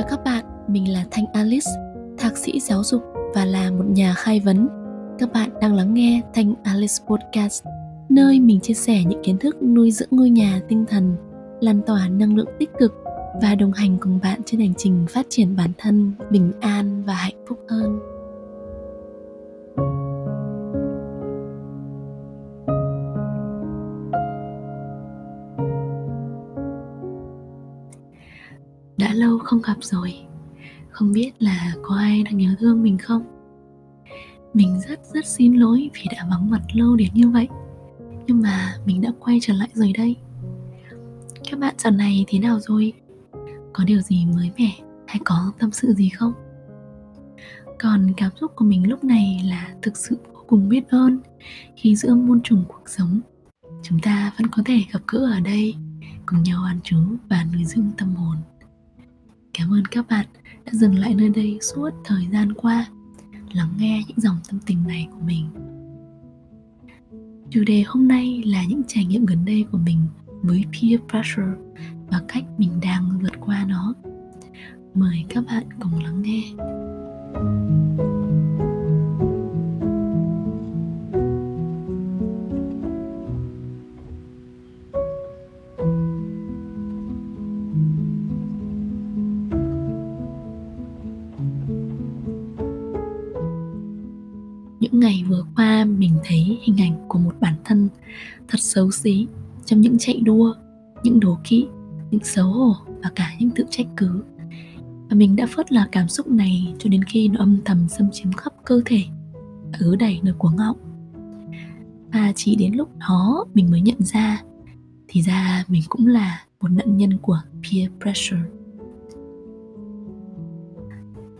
chào các bạn, mình là Thanh Alice, thạc sĩ giáo dục và là một nhà khai vấn. Các bạn đang lắng nghe Thanh Alice Podcast, nơi mình chia sẻ những kiến thức nuôi dưỡng ngôi nhà tinh thần, lan tỏa năng lượng tích cực và đồng hành cùng bạn trên hành trình phát triển bản thân bình an và hạnh phúc hơn. Đã lâu không gặp rồi. Không biết là có ai đang nhớ thương mình không? Mình rất rất xin lỗi vì đã vắng mặt lâu đến như vậy. Nhưng mà mình đã quay trở lại rồi đây. Các bạn dạo này thế nào rồi? Có điều gì mới mẻ hay có tâm sự gì không? Còn cảm xúc của mình lúc này là thực sự vô cùng biết ơn khi giữa muôn trùng cuộc sống, chúng ta vẫn có thể gặp gỡ ở đây, cùng nhau ăn trú và nuôi dưỡng tâm hồn. Cảm ơn các bạn đã dừng lại nơi đây suốt thời gian qua, lắng nghe những dòng tâm tình này của mình. Chủ đề hôm nay là những trải nghiệm gần đây của mình với peer pressure và cách mình đang vượt qua nó. Mời các bạn cùng lắng nghe. Mình thấy hình ảnh của một bản thân thật xấu xí trong những chạy đua, những đố kỵ những xấu hổ và cả những tự trách cứ. Và mình đã phớt lờ cảm xúc này cho đến khi nó âm thầm xâm chiếm khắp cơ thể và ứ đầy nơi cuống họng và chỉ đến lúc đó mình mới nhận ra, thì ra mình cũng là một nạn nhân của peer pressure.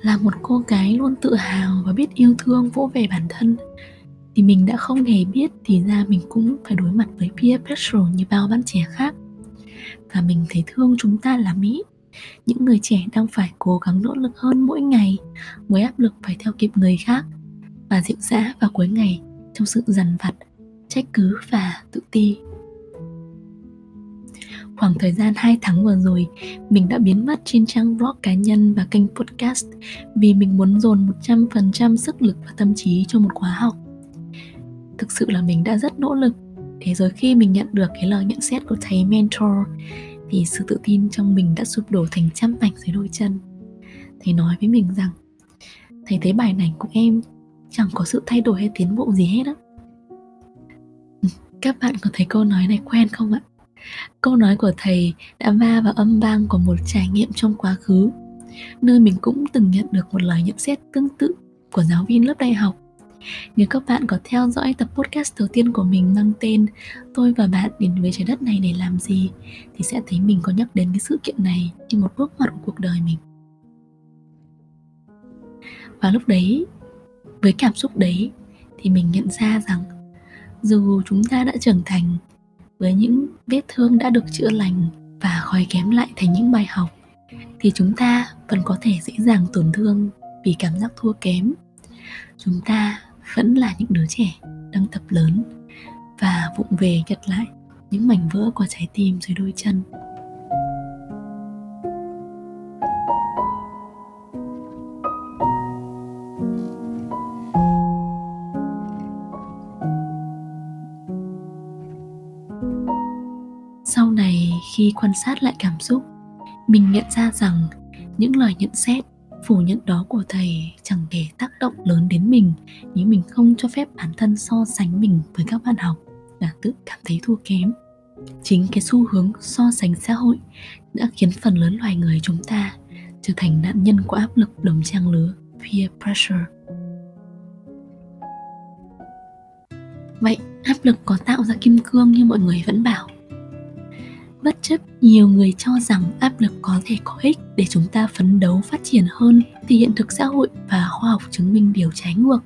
Là một cô gái luôn tự hào và biết yêu thương vỗ về bản thân thì mình đã không hề biết thì ra mình cũng phải đối mặt với peer pressure như bao bạn trẻ khác. Và mình thấy thương chúng ta là mỹ. Những người trẻ đang phải cố gắng nỗ lực hơn mỗi ngày với áp lực phải theo kịp người khác. Và dịu dã vào cuối ngày trong sự dằn vặt trách cứ và tự ti. Khoảng thời gian 2 tháng vừa rồi, mình đã biến mất trên trang blog cá nhân và kênh podcast vì mình muốn dồn 100% sức lực và tâm trí cho một khóa học. Thực sự là mình đã rất nỗ lực Thế rồi khi mình nhận được cái lời nhận xét của thầy mentor, thì sự tự tin trong mình đã sụp đổ thành trăm mảnh dưới đôi chân. Thầy nói với mình rằng, thầy thấy bài này của em chẳng có sự thay đổi hay tiến bộ gì hết á. Các bạn có thấy câu nói này quen không ạ? câu nói của thầy đã va vào âm vang của một trải nghiệm trong quá khứ, nơi mình cũng từng nhận được một lời nhận xét tương tự của giáo viên lớp đại học nếu các bạn có theo dõi tập podcast đầu tiên của mình mang tên Tôi và bạn đến với trái đất này để làm gì thì sẽ thấy mình có nhắc đến cái sự kiện này như một bước ngoặt của cuộc đời mình. Và lúc đấy, với cảm xúc đấy thì mình nhận ra rằng dù chúng ta đã trưởng thành với những vết thương đã được chữa lành và khói kém lại thành những bài học thì chúng ta vẫn có thể dễ dàng tổn thương vì cảm giác thua kém chúng ta vẫn là những đứa trẻ đang tập lớn và vụng về nhặt lại những mảnh vỡ của trái tim dưới đôi chân. Sau này khi quan sát lại cảm xúc, mình nhận ra rằng những lời nhận xét phủ nhận đó của thầy chẳng hề tác động lớn đến mình, nếu mình không cho phép bản thân so sánh mình với các bạn học và tự cảm thấy thua kém. Chính cái xu hướng so sánh xã hội đã khiến phần lớn loài người chúng ta trở thành nạn nhân của áp lực đồng trang lứa, peer pressure. Vậy, áp lực có tạo ra kim cương như mọi người vẫn bảo bất chấp nhiều người cho rằng áp lực có thể có ích để chúng ta phấn đấu phát triển hơn thì hiện thực xã hội và khoa học chứng minh điều trái ngược.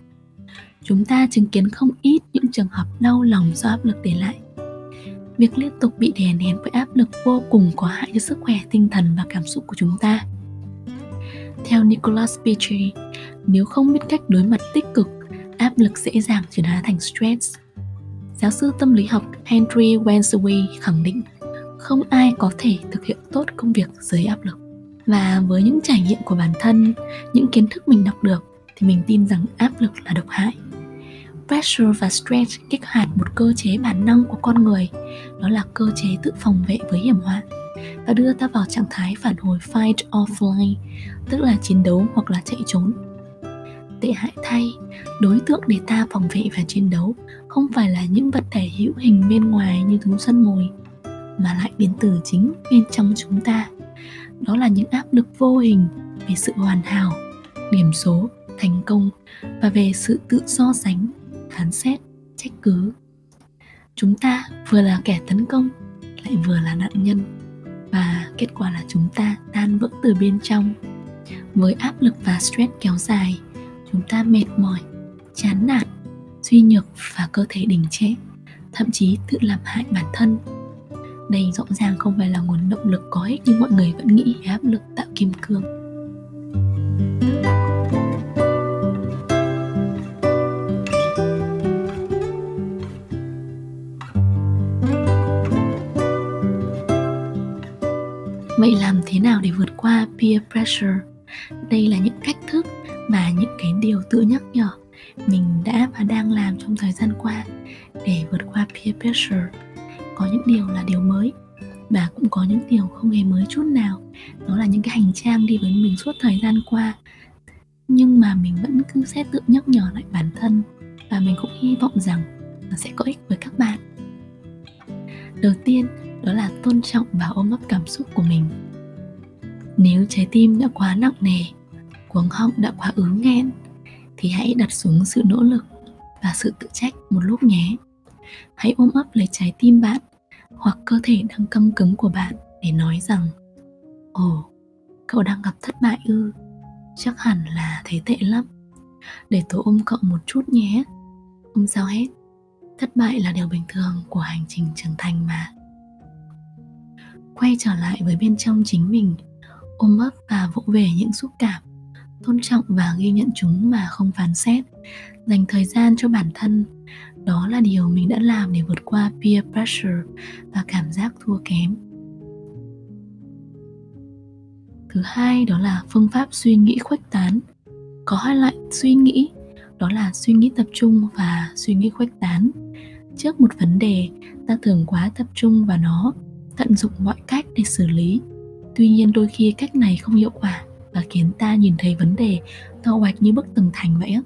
Chúng ta chứng kiến không ít những trường hợp đau lòng do áp lực để lại. Việc liên tục bị đè nén với áp lực vô cùng có hại cho sức khỏe tinh thần và cảm xúc của chúng ta. Theo Nicholas Petrie, nếu không biết cách đối mặt tích cực, áp lực dễ dàng chuyển hóa thành stress. Giáo sư tâm lý học Henry Wensaway khẳng định không ai có thể thực hiện tốt công việc dưới áp lực. Và với những trải nghiệm của bản thân, những kiến thức mình đọc được, thì mình tin rằng áp lực là độc hại. Pressure và stress kích hoạt một cơ chế bản năng của con người, đó là cơ chế tự phòng vệ với hiểm họa, và đưa ta vào trạng thái phản hồi fight or flight, tức là chiến đấu hoặc là chạy trốn. Tệ hại thay, đối tượng để ta phòng vệ và chiến đấu không phải là những vật thể hữu hình bên ngoài như thú săn mồi mà lại đến từ chính bên trong chúng ta. Đó là những áp lực vô hình về sự hoàn hảo, điểm số, thành công và về sự tự so sánh, phán xét, trách cứ. Chúng ta vừa là kẻ tấn công, lại vừa là nạn nhân. Và kết quả là chúng ta tan vỡ từ bên trong. Với áp lực và stress kéo dài, chúng ta mệt mỏi, chán nản, suy nhược và cơ thể đình trệ, thậm chí tự làm hại bản thân đây rõ ràng không phải là nguồn động lực có ích như mọi người vẫn nghĩ, áp lực tạo kim cương. Vậy làm thế nào để vượt qua peer pressure? Đây là những cách thức mà những cái điều tự nhắc nhở mình đã và đang làm trong thời gian qua để vượt qua peer pressure có những điều là điều mới. Và cũng có những điều không hề mới chút nào. Đó là những cái hành trang đi với mình suốt thời gian qua. Nhưng mà mình vẫn cứ sẽ tự nhắc nhở lại bản thân. Và mình cũng hy vọng rằng nó sẽ có ích với các bạn. Đầu tiên, đó là tôn trọng và ôm ấp cảm xúc của mình. Nếu trái tim đã quá nặng nề, cuống họng đã quá ứ nghẹn, thì hãy đặt xuống sự nỗ lực và sự tự trách một lúc nhé hãy ôm ấp lấy trái tim bạn hoặc cơ thể đang căng cứng của bạn để nói rằng, ồ, cậu đang gặp thất bại ư? Chắc hẳn là thấy tệ lắm. Để tôi ôm cậu một chút nhé. Không sao hết. Thất bại là điều bình thường của hành trình trưởng thành mà. Quay trở lại với bên trong chính mình, ôm ấp và vỗ về những xúc cảm, tôn trọng và ghi nhận chúng mà không phán xét, dành thời gian cho bản thân đó là điều mình đã làm để vượt qua peer pressure và cảm giác thua kém. Thứ hai, đó là phương pháp suy nghĩ khuếch tán. Có hai loại suy nghĩ, đó là suy nghĩ tập trung và suy nghĩ khuếch tán. Trước một vấn đề, ta thường quá tập trung vào nó, tận dụng mọi cách để xử lý. Tuy nhiên đôi khi cách này không hiệu quả và khiến ta nhìn thấy vấn đề to hoạch như bức tường thành vậy á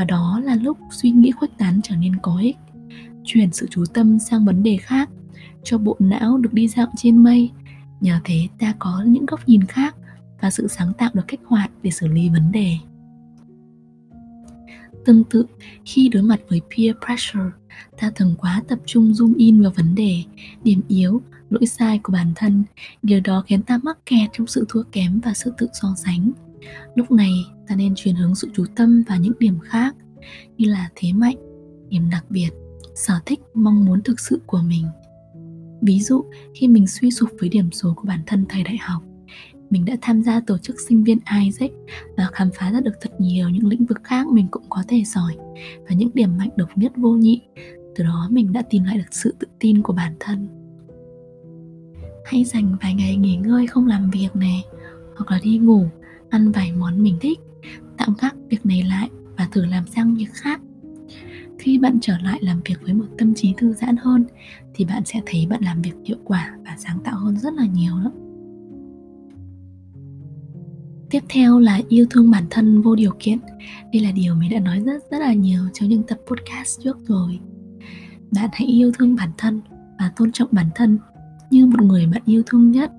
và đó là lúc suy nghĩ khuếch tán trở nên có ích. Chuyển sự chú tâm sang vấn đề khác, cho bộ não được đi dạo trên mây. Nhờ thế, ta có những góc nhìn khác và sự sáng tạo được kích hoạt để xử lý vấn đề. Tương tự, khi đối mặt với peer pressure, ta thường quá tập trung zoom in vào vấn đề, điểm yếu, lỗi sai của bản thân. Điều đó khiến ta mắc kẹt trong sự thua kém và sự tự so sánh lúc này, ta nên chuyển hướng sự chú tâm vào những điểm khác, như là thế mạnh, điểm đặc biệt, sở thích, mong muốn thực sự của mình. Ví dụ, khi mình suy sụp với điểm số của bản thân thầy đại học, mình đã tham gia tổ chức sinh viên Isaac và khám phá ra được thật nhiều những lĩnh vực khác mình cũng có thể giỏi và những điểm mạnh độc nhất vô nhị. Từ đó, mình đã tìm lại được sự tự tin của bản thân. Hãy dành vài ngày nghỉ ngơi không làm việc này hoặc là đi ngủ ăn vài món mình thích, tạm gác việc này lại và thử làm sang việc khác. Khi bạn trở lại làm việc với một tâm trí thư giãn hơn, thì bạn sẽ thấy bạn làm việc hiệu quả và sáng tạo hơn rất là nhiều đó. Tiếp theo là yêu thương bản thân vô điều kiện. Đây là điều mình đã nói rất rất là nhiều trong những tập podcast trước rồi. Bạn hãy yêu thương bản thân và tôn trọng bản thân như một người bạn yêu thương nhất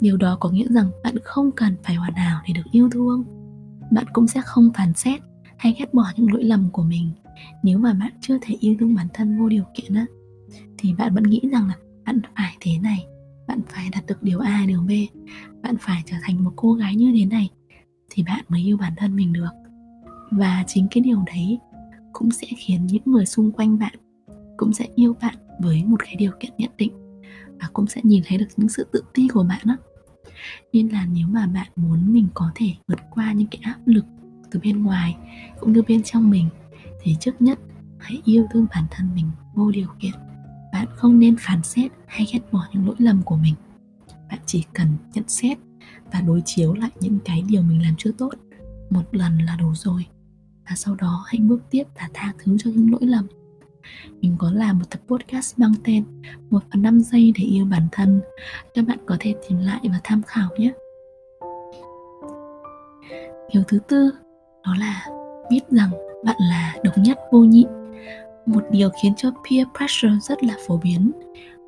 điều đó có nghĩa rằng bạn không cần phải hoàn hảo để được yêu thương. Bạn cũng sẽ không phán xét hay ghét bỏ những lỗi lầm của mình. Nếu mà bạn chưa thể yêu thương bản thân vô điều kiện á, thì bạn vẫn nghĩ rằng là bạn phải thế này, bạn phải đạt được điều a, điều b, bạn phải trở thành một cô gái như thế này thì bạn mới yêu bản thân mình được. Và chính cái điều đấy cũng sẽ khiến những người xung quanh bạn cũng sẽ yêu bạn với một cái điều kiện nhất định và cũng sẽ nhìn thấy được những sự tự ti của bạn á nên là nếu mà bạn muốn mình có thể vượt qua những cái áp lực từ bên ngoài cũng như bên trong mình, thì trước nhất hãy yêu thương bản thân mình vô điều kiện. Bạn không nên phán xét hay ghét bỏ những lỗi lầm của mình. Bạn chỉ cần nhận xét và đối chiếu lại những cái điều mình làm chưa tốt một lần là đủ rồi. Và sau đó hãy bước tiếp và tha thứ cho những lỗi lầm mình có làm một tập podcast mang tên một phần năm giây để yêu bản thân. Các bạn có thể tìm lại và tham khảo nhé. Điều thứ tư, đó là biết rằng bạn là độc nhất, vô nhị. Một điều khiến cho peer pressure rất là phổ biến,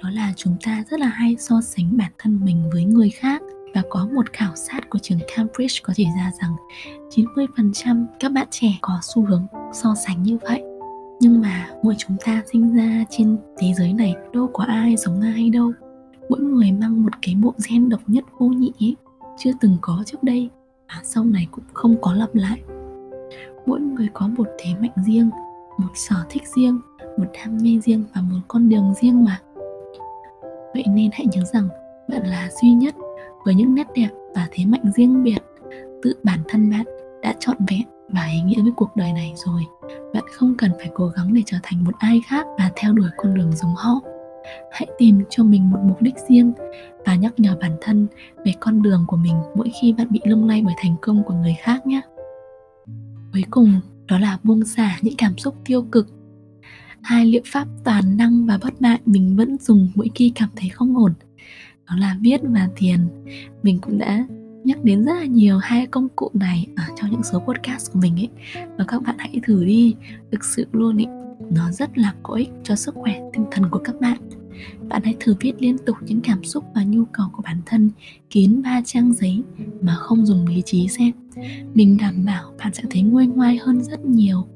đó là chúng ta rất là hay so sánh bản thân mình với người khác. Và có một khảo sát của trường Cambridge có chỉ ra rằng 90% các bạn trẻ có xu hướng so sánh như vậy nhưng mà mỗi chúng ta sinh ra trên thế giới này đâu có ai giống ai đâu. Mỗi người mang một cái bộ gen độc nhất vô nhị ấy, chưa từng có trước đây và sau này cũng không có lặp lại. Mỗi người có một thế mạnh riêng một sở thích riêng một đam mê riêng và một con đường riêng mà. Vậy nên hãy nhớ rằng bạn là duy nhất với những nét đẹp và thế mạnh riêng biệt. Tự bản thân bạn đã trọn vẹn và ý nghĩa với cuộc đời này rồi. Bạn không cần phải cố gắng để trở thành một ai khác và theo đuổi con đường giống họ. Hãy tìm cho mình một mục đích riêng và nhắc nhở bản thân về con đường của mình mỗi khi bạn bị lung lay bởi thành công của người khác nhé. Cuối cùng, đó là buông xả những cảm xúc tiêu cực. Hai liệu pháp toàn năng và bất bại mình vẫn dùng mỗi khi cảm thấy không ổn. Đó là viết và thiền. Mình cũng đã nhắc đến rất là nhiều hai công cụ này ở trong những số podcast của mình ấy. Và các bạn hãy thử đi. Thực sự luôn ý nó rất là có ích cho sức khỏe tinh thần của các bạn. Bạn hãy thử viết liên tục những cảm xúc và nhu cầu của bản thân kín ba trang giấy mà không dùng lý trí xem. Mình đảm bảo bạn sẽ thấy nguôi ngoai hơn rất nhiều.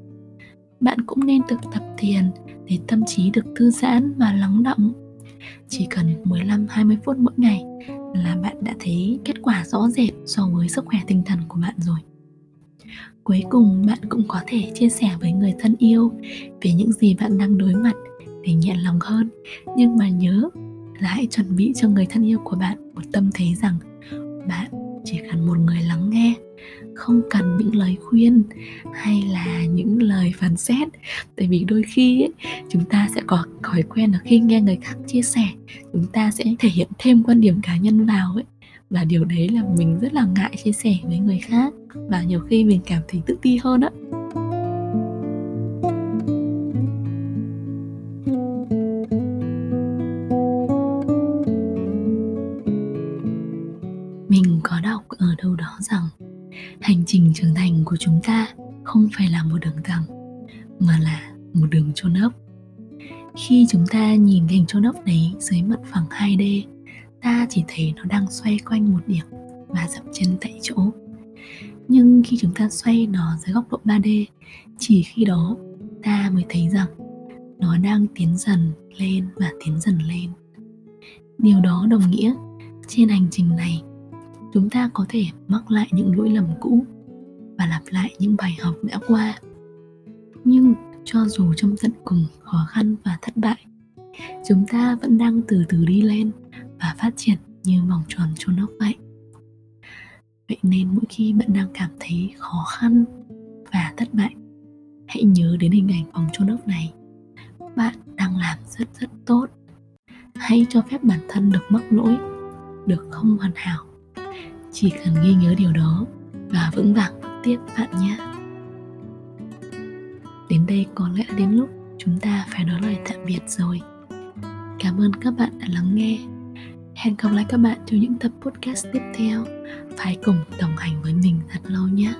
Bạn cũng nên thực tập thiền để tâm trí được thư giãn và lắng động. Chỉ cần 15-20 phút mỗi ngày là bạn đã thấy kết quả rõ rệt so với sức khỏe tinh thần của bạn rồi. Cuối cùng, bạn cũng có thể chia sẻ với người thân yêu về những gì bạn đang đối mặt để nhẹ lòng hơn. Nhưng mà nhớ là hãy chuẩn bị cho người thân yêu của bạn một tâm thế rằng bạn chỉ cần một người lắng nghe không cần những lời khuyên hay là những lời phán xét. Tại vì đôi khi ấy, chúng ta sẽ có thói quen là khi nghe người khác chia sẻ chúng ta sẽ thể hiện thêm quan điểm cá nhân vào ấy. Và điều đấy là mình rất là ngại chia sẻ với người khác và nhiều khi mình cảm thấy tự ti hơn á. Không phải là một đường thẳng mà là một đường chôn ốc khi chúng ta nhìn hình chôn ốc đấy dưới mặt phẳng 2D ta chỉ thấy nó đang xoay quanh một điểm và dậm chân tại chỗ. Nhưng khi chúng ta xoay nó dưới góc độ 3D chỉ khi đó, ta mới thấy rằng nó đang tiến dần lên và tiến dần lên. Điều đó đồng nghĩa trên hành trình này, chúng ta có thể mắc lại những lỗi lầm cũ và lặp lại những bài học đã qua. Nhưng cho dù trong tận cùng khó khăn và thất bại, chúng ta vẫn đang từ từ đi lên và phát triển như vòng tròn trôn ốc vậy. Vậy nên mỗi khi bạn đang cảm thấy khó khăn và thất bại, hãy nhớ đến hình ảnh vòng trôn ốc này. Bạn đang làm rất rất tốt. Hãy cho phép bản thân được mắc lỗi, được không hoàn hảo. Chỉ cần ghi nhớ điều đó và vững vàng tiếp bạn nhé. Đến đây có lẽ đến lúc chúng ta phải nói lời tạm biệt rồi. Cảm ơn các bạn đã lắng nghe. Hẹn gặp lại các bạn trong những tập podcast tiếp theo. Phải cùng đồng hành với mình thật lâu nhé.